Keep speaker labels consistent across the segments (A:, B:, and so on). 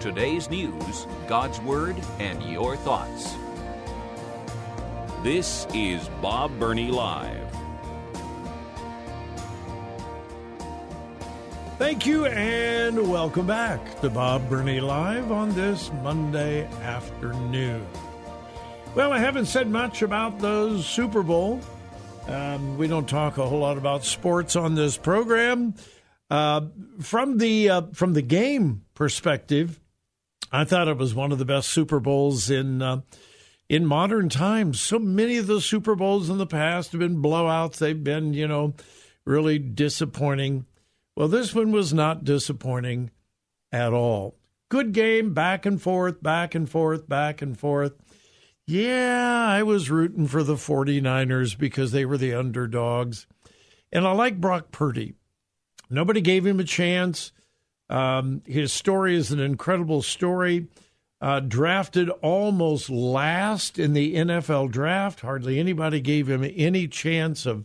A: Today's news, God's Word, and your thoughts. This is Bob Burney Live.
B: Thank you and welcome back to Bob Burney Live on this Monday afternoon. Well, I haven't said much about the Super Bowl. Um, we don't talk a whole lot about sports on this program. Uh, from the uh, from the game perspective, I thought it was one of the best Super Bowls in uh, in modern times. So many of the Super Bowls in the past have been blowouts. They've been, you know, really disappointing. Well, this one was not disappointing at all. Good game, back and forth, back and forth, back and forth. Yeah, I was rooting for the 49ers because they were the underdogs. And I like Brock Purdy. Nobody gave him a chance. Um, his story is an incredible story. Uh, drafted almost last in the NFL draft. Hardly anybody gave him any chance of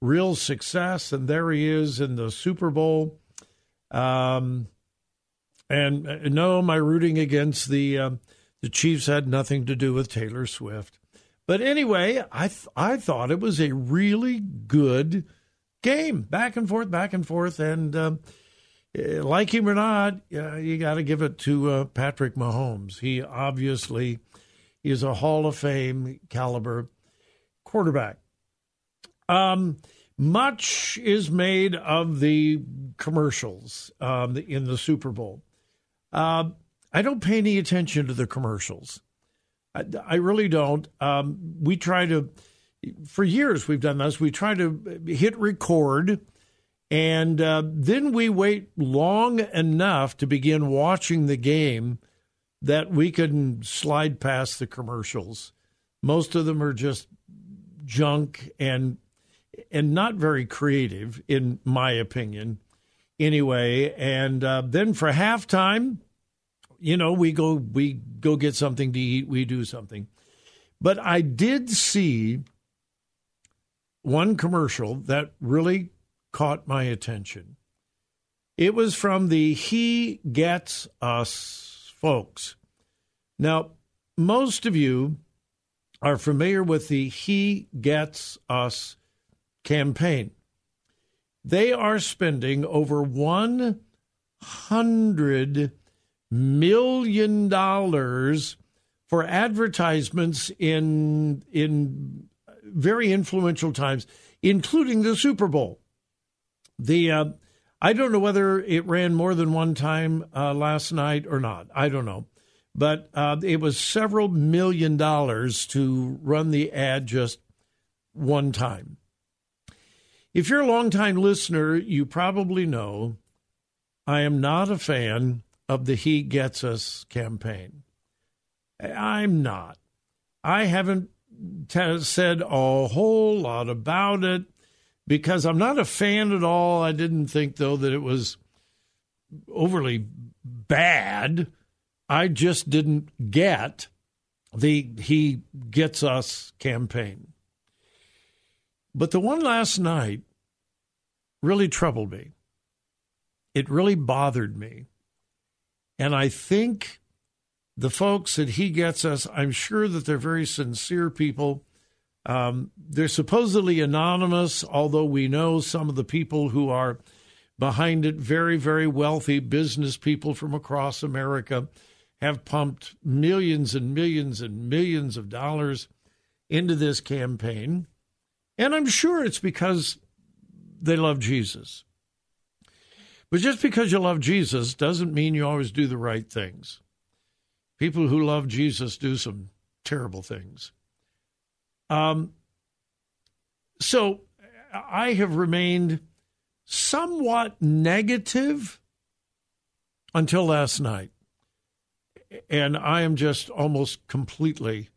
B: real success, and there he is in the Super Bowl. Um, and uh, no, my rooting against the uh, the Chiefs had nothing to do with Taylor Swift. But anyway, I th- I thought it was a really good game, back and forth, back and forth, and um, like him or not, uh, you got to give it to uh, Patrick Mahomes. He obviously is a Hall of Fame caliber quarterback. Um, much is made of the commercials um, in the Super Bowl. Uh, I don't pay any attention to the commercials. I, I really don't. Um, we try to, for years, we've done this. We try to hit record and uh, then we wait long enough to begin watching the game that we can slide past the commercials. Most of them are just junk and and not very creative, in my opinion. Anyway, and uh, then for halftime, you know, we go we go get something to eat. We do something, but I did see one commercial that really caught my attention. It was from the He Gets Us folks. Now, most of you are familiar with the He Gets Us campaign. They are spending over $100 million for advertisements in, in very influential times, including the Super Bowl. The uh, I don't know whether it ran more than one time uh, last night or not. I don't know, but uh, it was several million dollars to run the ad just one time. If you're a longtime listener, you probably know I am not a fan of the He Gets Us campaign. I'm not. I haven't t- said a whole lot about it because I'm not a fan at all. I didn't think, though, that it was overly bad. I just didn't get the He Gets Us campaign. But the one last night really troubled me. It really bothered me. And I think the folks that He Gets Us, I'm sure that they're very sincere people um, they're supposedly anonymous, although we know some of the people who are behind it, very, very wealthy business people from across America, have pumped millions and millions and millions of dollars into this campaign. And I'm sure it's because they love Jesus. But just because you love Jesus doesn't mean you always do the right things. People who love Jesus do some terrible things. Um, so I have remained somewhat negative until last night. And I am just almost completely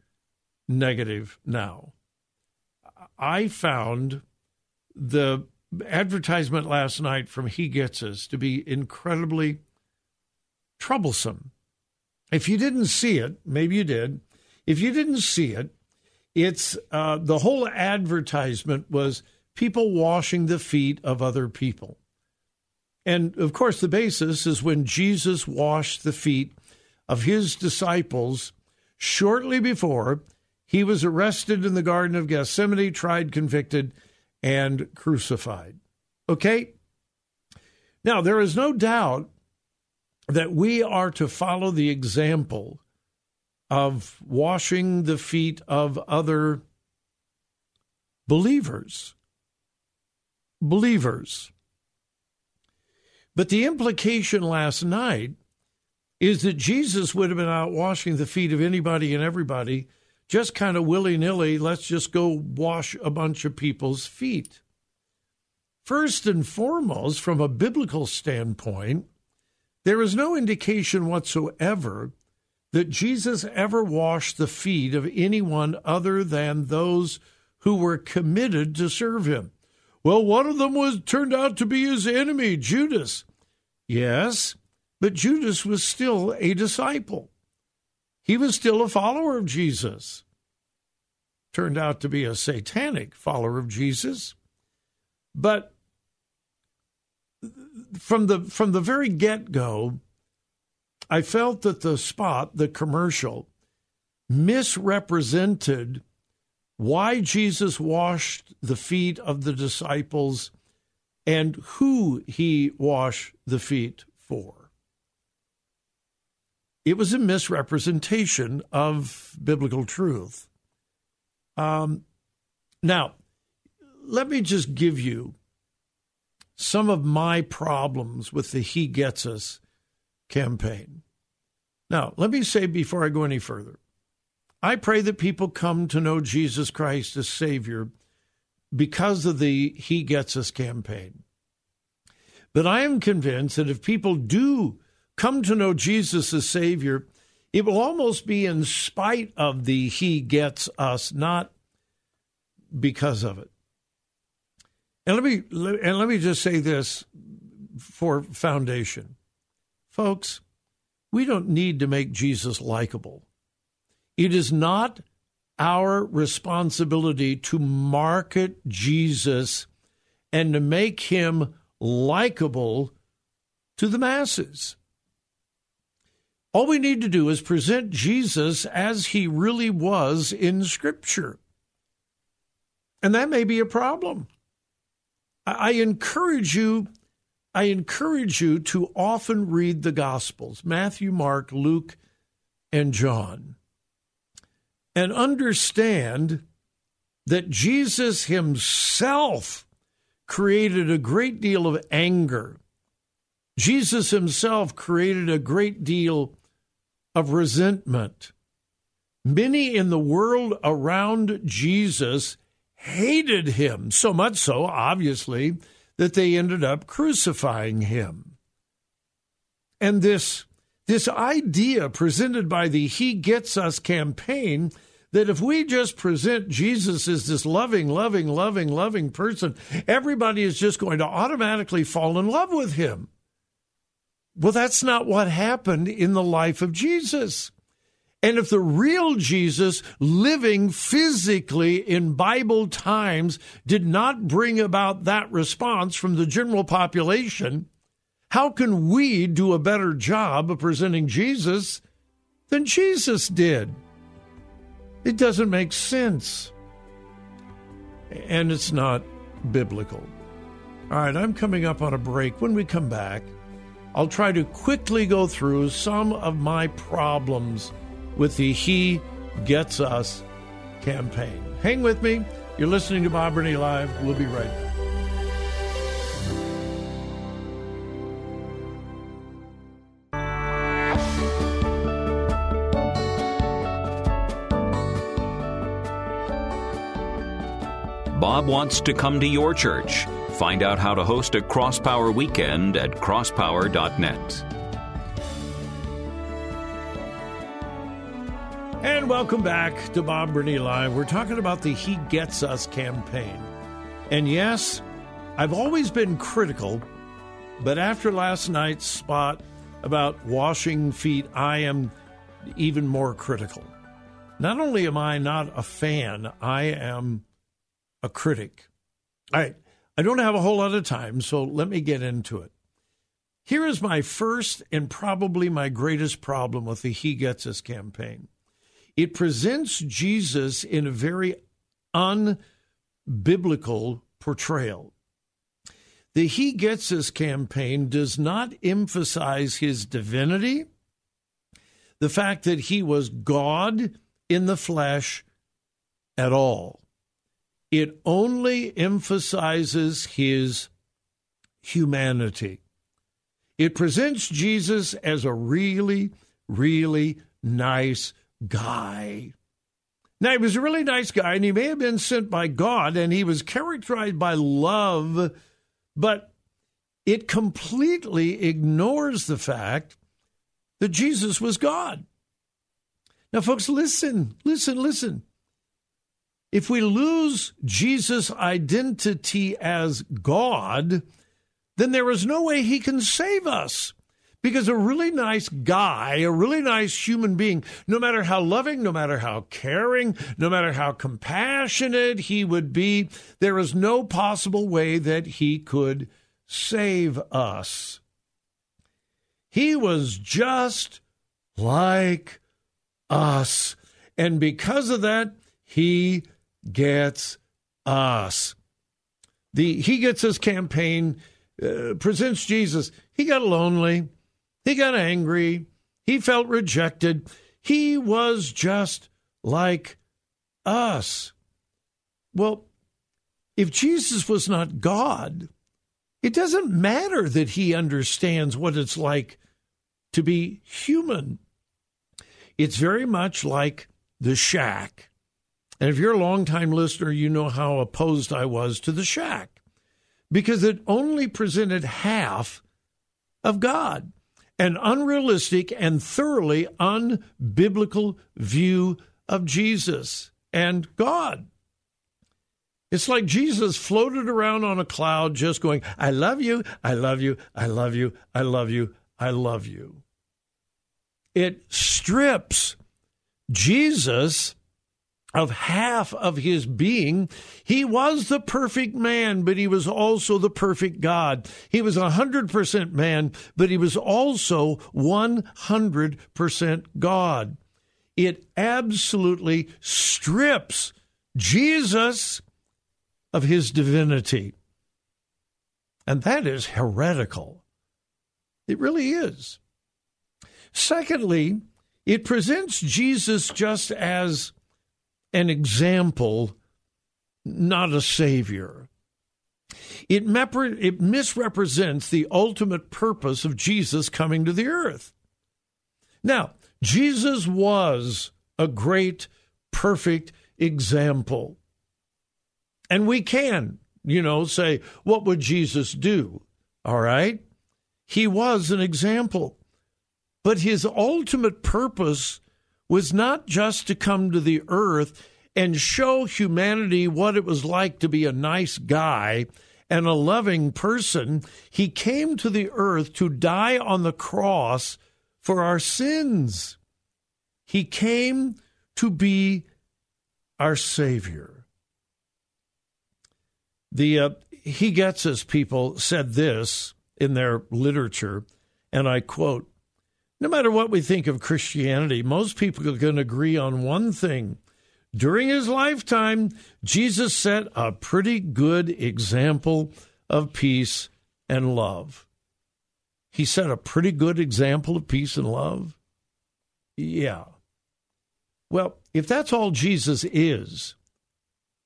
B: negative now. I found the advertisement last night from He Gets Us to be incredibly troublesome. If you didn't see it, maybe you did. If you didn't see it, it's uh, the whole advertisement was people washing the feet of other people. And of course, the basis is when Jesus washed the feet of his disciples shortly before he was arrested in the Garden of Gethsemane, tried, convicted, and crucified. Okay? Now, there is no doubt that we are to follow the example of washing the feet of other believers. Believers. But the implication last night is that Jesus would have been out washing the feet of anybody and everybody, just kind of willy nilly, let's just go wash a bunch of people's feet. First and foremost, from a biblical standpoint, there is no indication whatsoever that Jesus ever washed the feet of anyone other than those who were committed to serve him. Well, one of them was turned out to be his enemy, Judas. Yes, but Judas was still a disciple. He was still a follower of Jesus. Turned out to be a satanic follower of Jesus. But from the from the very get-go, I felt that the spot, the commercial, misrepresented why Jesus washed the feet of the disciples and who he washed the feet for. It was a misrepresentation of biblical truth. Um, now, let me just give you some of my problems with the He Gets Us campaign. Now, let me say before I go any further I pray that people come to know Jesus Christ as Savior because of the He Gets Us campaign. But I am convinced that if people do come to know Jesus as Savior, it will almost be in spite of the He Gets Us, not because of it. And let me and let me just say this for foundation. Folks, we don't need to make Jesus likable. It is not our responsibility to market Jesus and to make him likable to the masses. All we need to do is present Jesus as he really was in Scripture. And that may be a problem. I encourage you I encourage you to often read the Gospels Matthew, Mark, Luke, and John and understand that Jesus himself created a great deal of anger. Jesus himself created a great deal of resentment. Many in the world around Jesus hated him, so much so, obviously, that they ended up crucifying him. And this this idea presented by the He Gets Us campaign that if we just present Jesus as this loving, loving, loving, loving person, everybody is just going to automatically fall in love with him. Well, that's not what happened in the life of Jesus. And if the real Jesus living physically in Bible times did not bring about that response from the general population, how can we do a better job of presenting Jesus than Jesus did? It doesn't make sense. And it's not biblical. All right, I'm coming up on a break. When we come back, I'll try to quickly go through some of my problems with the He Gets Us campaign. Hang with me. You're listening to Bob Burney Live. We'll be right back.
A: Bob wants to come to your church. Find out how to host a Crosspower weekend at crosspower.net.
B: welcome back to Bob Burney Live. We're talking about the He Gets Us campaign. And yes, I've always been critical, but after last night's spot about washing feet, I am even more critical. Not only am I not a fan, I am a critic. All right, I don't have a whole lot of time, so let me get into it. Here is my first and probably my greatest problem with the He Gets Us campaign. It presents Jesus in a very unbiblical portrayal. The He Gets Us campaign does not emphasize his divinity, the fact that he was God in the flesh at all. It only emphasizes his humanity. It presents Jesus as a really, really nice guy. Now, he was a really nice guy, and he may have been sent by God, and he was characterized by love, but it completely ignores the fact that Jesus was God. Now, folks, listen, listen, listen. If we lose Jesus' identity as God, then there is no way he can save us. Because a really nice guy, a really nice human being, no matter how loving, no matter how caring, no matter how compassionate he would be, there is no possible way that he could save us. He was just like us. And because of that, he gets us. The He Gets Us campaign uh, presents Jesus. He got lonely. He got angry. He felt rejected. He was just like us. Well, if Jesus was not God, it doesn't matter that he understands what it's like to be human. It's very much like the shack. And if you're a longtime listener, you know how opposed I was to the shack because it only presented half of God an unrealistic and thoroughly unbiblical view of Jesus and God. It's like Jesus floated around on a cloud just going, I love you, I love you, I love you, I love you, I love you. It strips Jesus of half of his being. He was the perfect man, but he was also the perfect God. He was 100% man, but he was also 100% God. It absolutely strips Jesus of his divinity. And that is heretical. It really is. Secondly, it presents Jesus just as an example, not a savior. It, it misrepresents the ultimate purpose of Jesus coming to the earth. Now, Jesus was a great, perfect example. And we can, you know, say, what would Jesus do? All right? He was an example. But his ultimate purpose was not just to come to the earth and show humanity what it was like to be a nice guy and a loving person. He came to the earth to die on the cross for our sins. He came to be our Savior. The uh, He Gets Us people said this in their literature, and I quote no matter what we think of Christianity, most people are going to agree on one thing. During his lifetime, Jesus set a pretty good example of peace and love. He set a pretty good example of peace and love. Yeah. Well, if that's all Jesus is,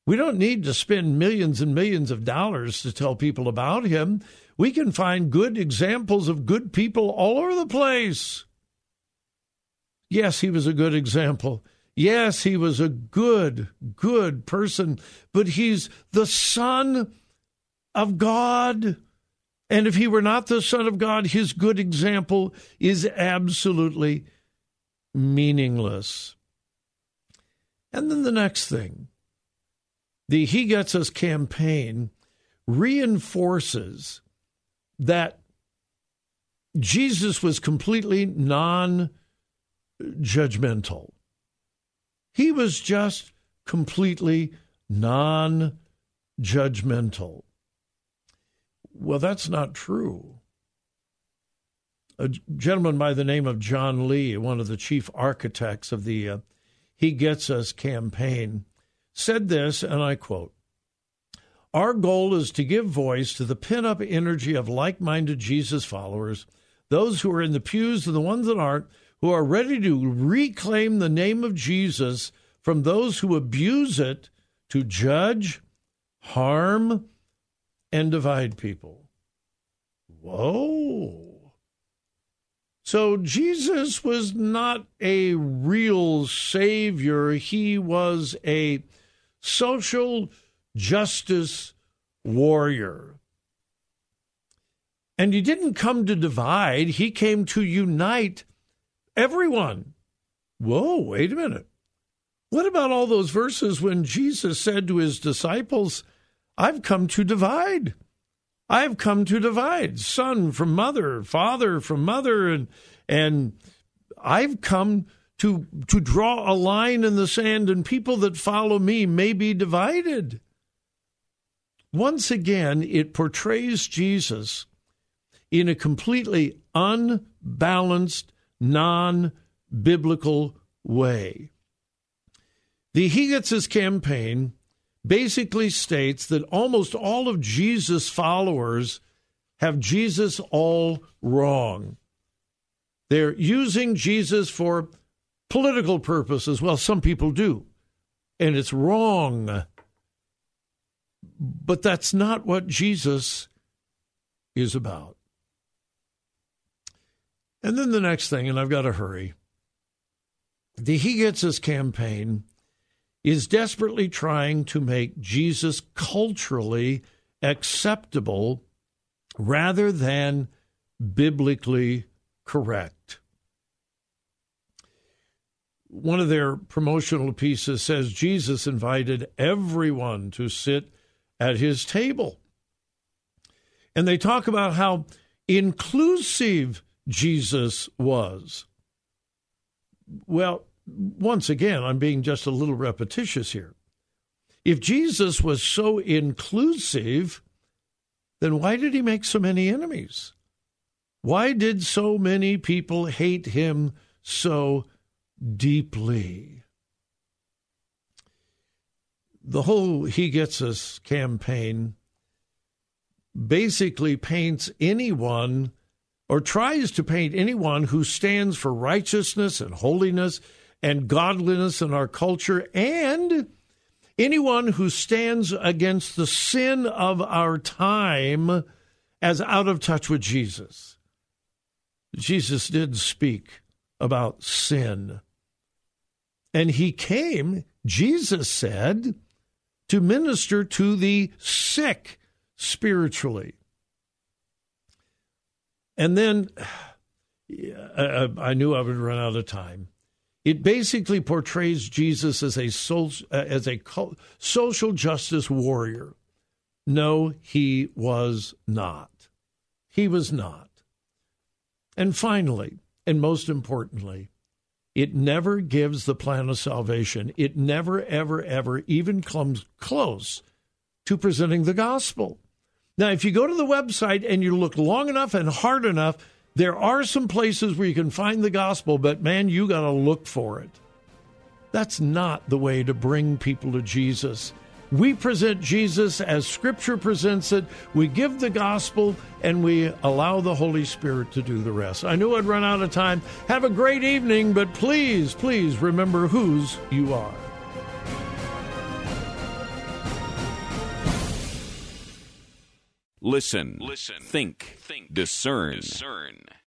B: we don't need to spend millions and millions of dollars to tell people about him. We can find good examples of good people all over the place. Yes, he was a good example. Yes, he was a good, good person, but he's the Son of God. And if he were not the Son of God, his good example is absolutely meaningless. And then the next thing the He Gets Us campaign reinforces that Jesus was completely non judgmental. He was just completely non judgmental. Well, that's not true. A gentleman by the name of John Lee, one of the chief architects of the uh, He Gets Us campaign, said this, and I quote Our goal is to give voice to the pin up energy of like minded Jesus followers, those who are in the pews and the ones that aren't, who are ready to reclaim the name of Jesus from those who abuse it to judge, harm, and divide people. Whoa. So Jesus was not a real savior, he was a social justice warrior. And he didn't come to divide, he came to unite everyone. Whoa, wait a minute. What about all those verses when Jesus said to his disciples, I've come to divide? I've come to divide son from mother, father from mother, and and I've come to to draw a line in the sand, and people that follow me may be divided. Once again, it portrays Jesus in a completely unbalanced non biblical way. The He campaign basically states that almost all of Jesus' followers have Jesus all wrong. They're using Jesus for political purposes. Well, some people do, and it's wrong. But that's not what Jesus is about. And then the next thing, and I've got to hurry. The He Gets Us campaign is desperately trying to make Jesus culturally acceptable rather than biblically correct. One of their promotional pieces says Jesus invited everyone to sit at his table. And they talk about how inclusive Jesus was. Well, once again, I'm being just a little repetitious here. If Jesus was so inclusive, then why did he make so many enemies? Why did so many people hate him so deeply? The whole He Gets Us campaign basically paints anyone or tries to paint anyone who stands for righteousness and holiness and godliness in our culture and anyone who stands against the sin of our time as out of touch with Jesus. Jesus did speak about sin. And he came, Jesus said, to minister to the sick spiritually. And then I knew I would run out of time. It basically portrays Jesus as a uh, as a social justice warrior. No, he was not. He was not. And finally, and most importantly, it never gives the plan of salvation. It never, ever, ever even comes close to presenting the gospel. Now, if you go to the website and you look long enough and hard enough, there are some places where you can find the gospel, but man, you got to look for it. That's not the way to bring people to Jesus. We present Jesus as Scripture presents it. We give the gospel and we allow the Holy Spirit to do the rest. I knew I'd run out of time. Have a great evening, but please, please remember whose you are.
A: Listen, listen, think, think, discern. discern.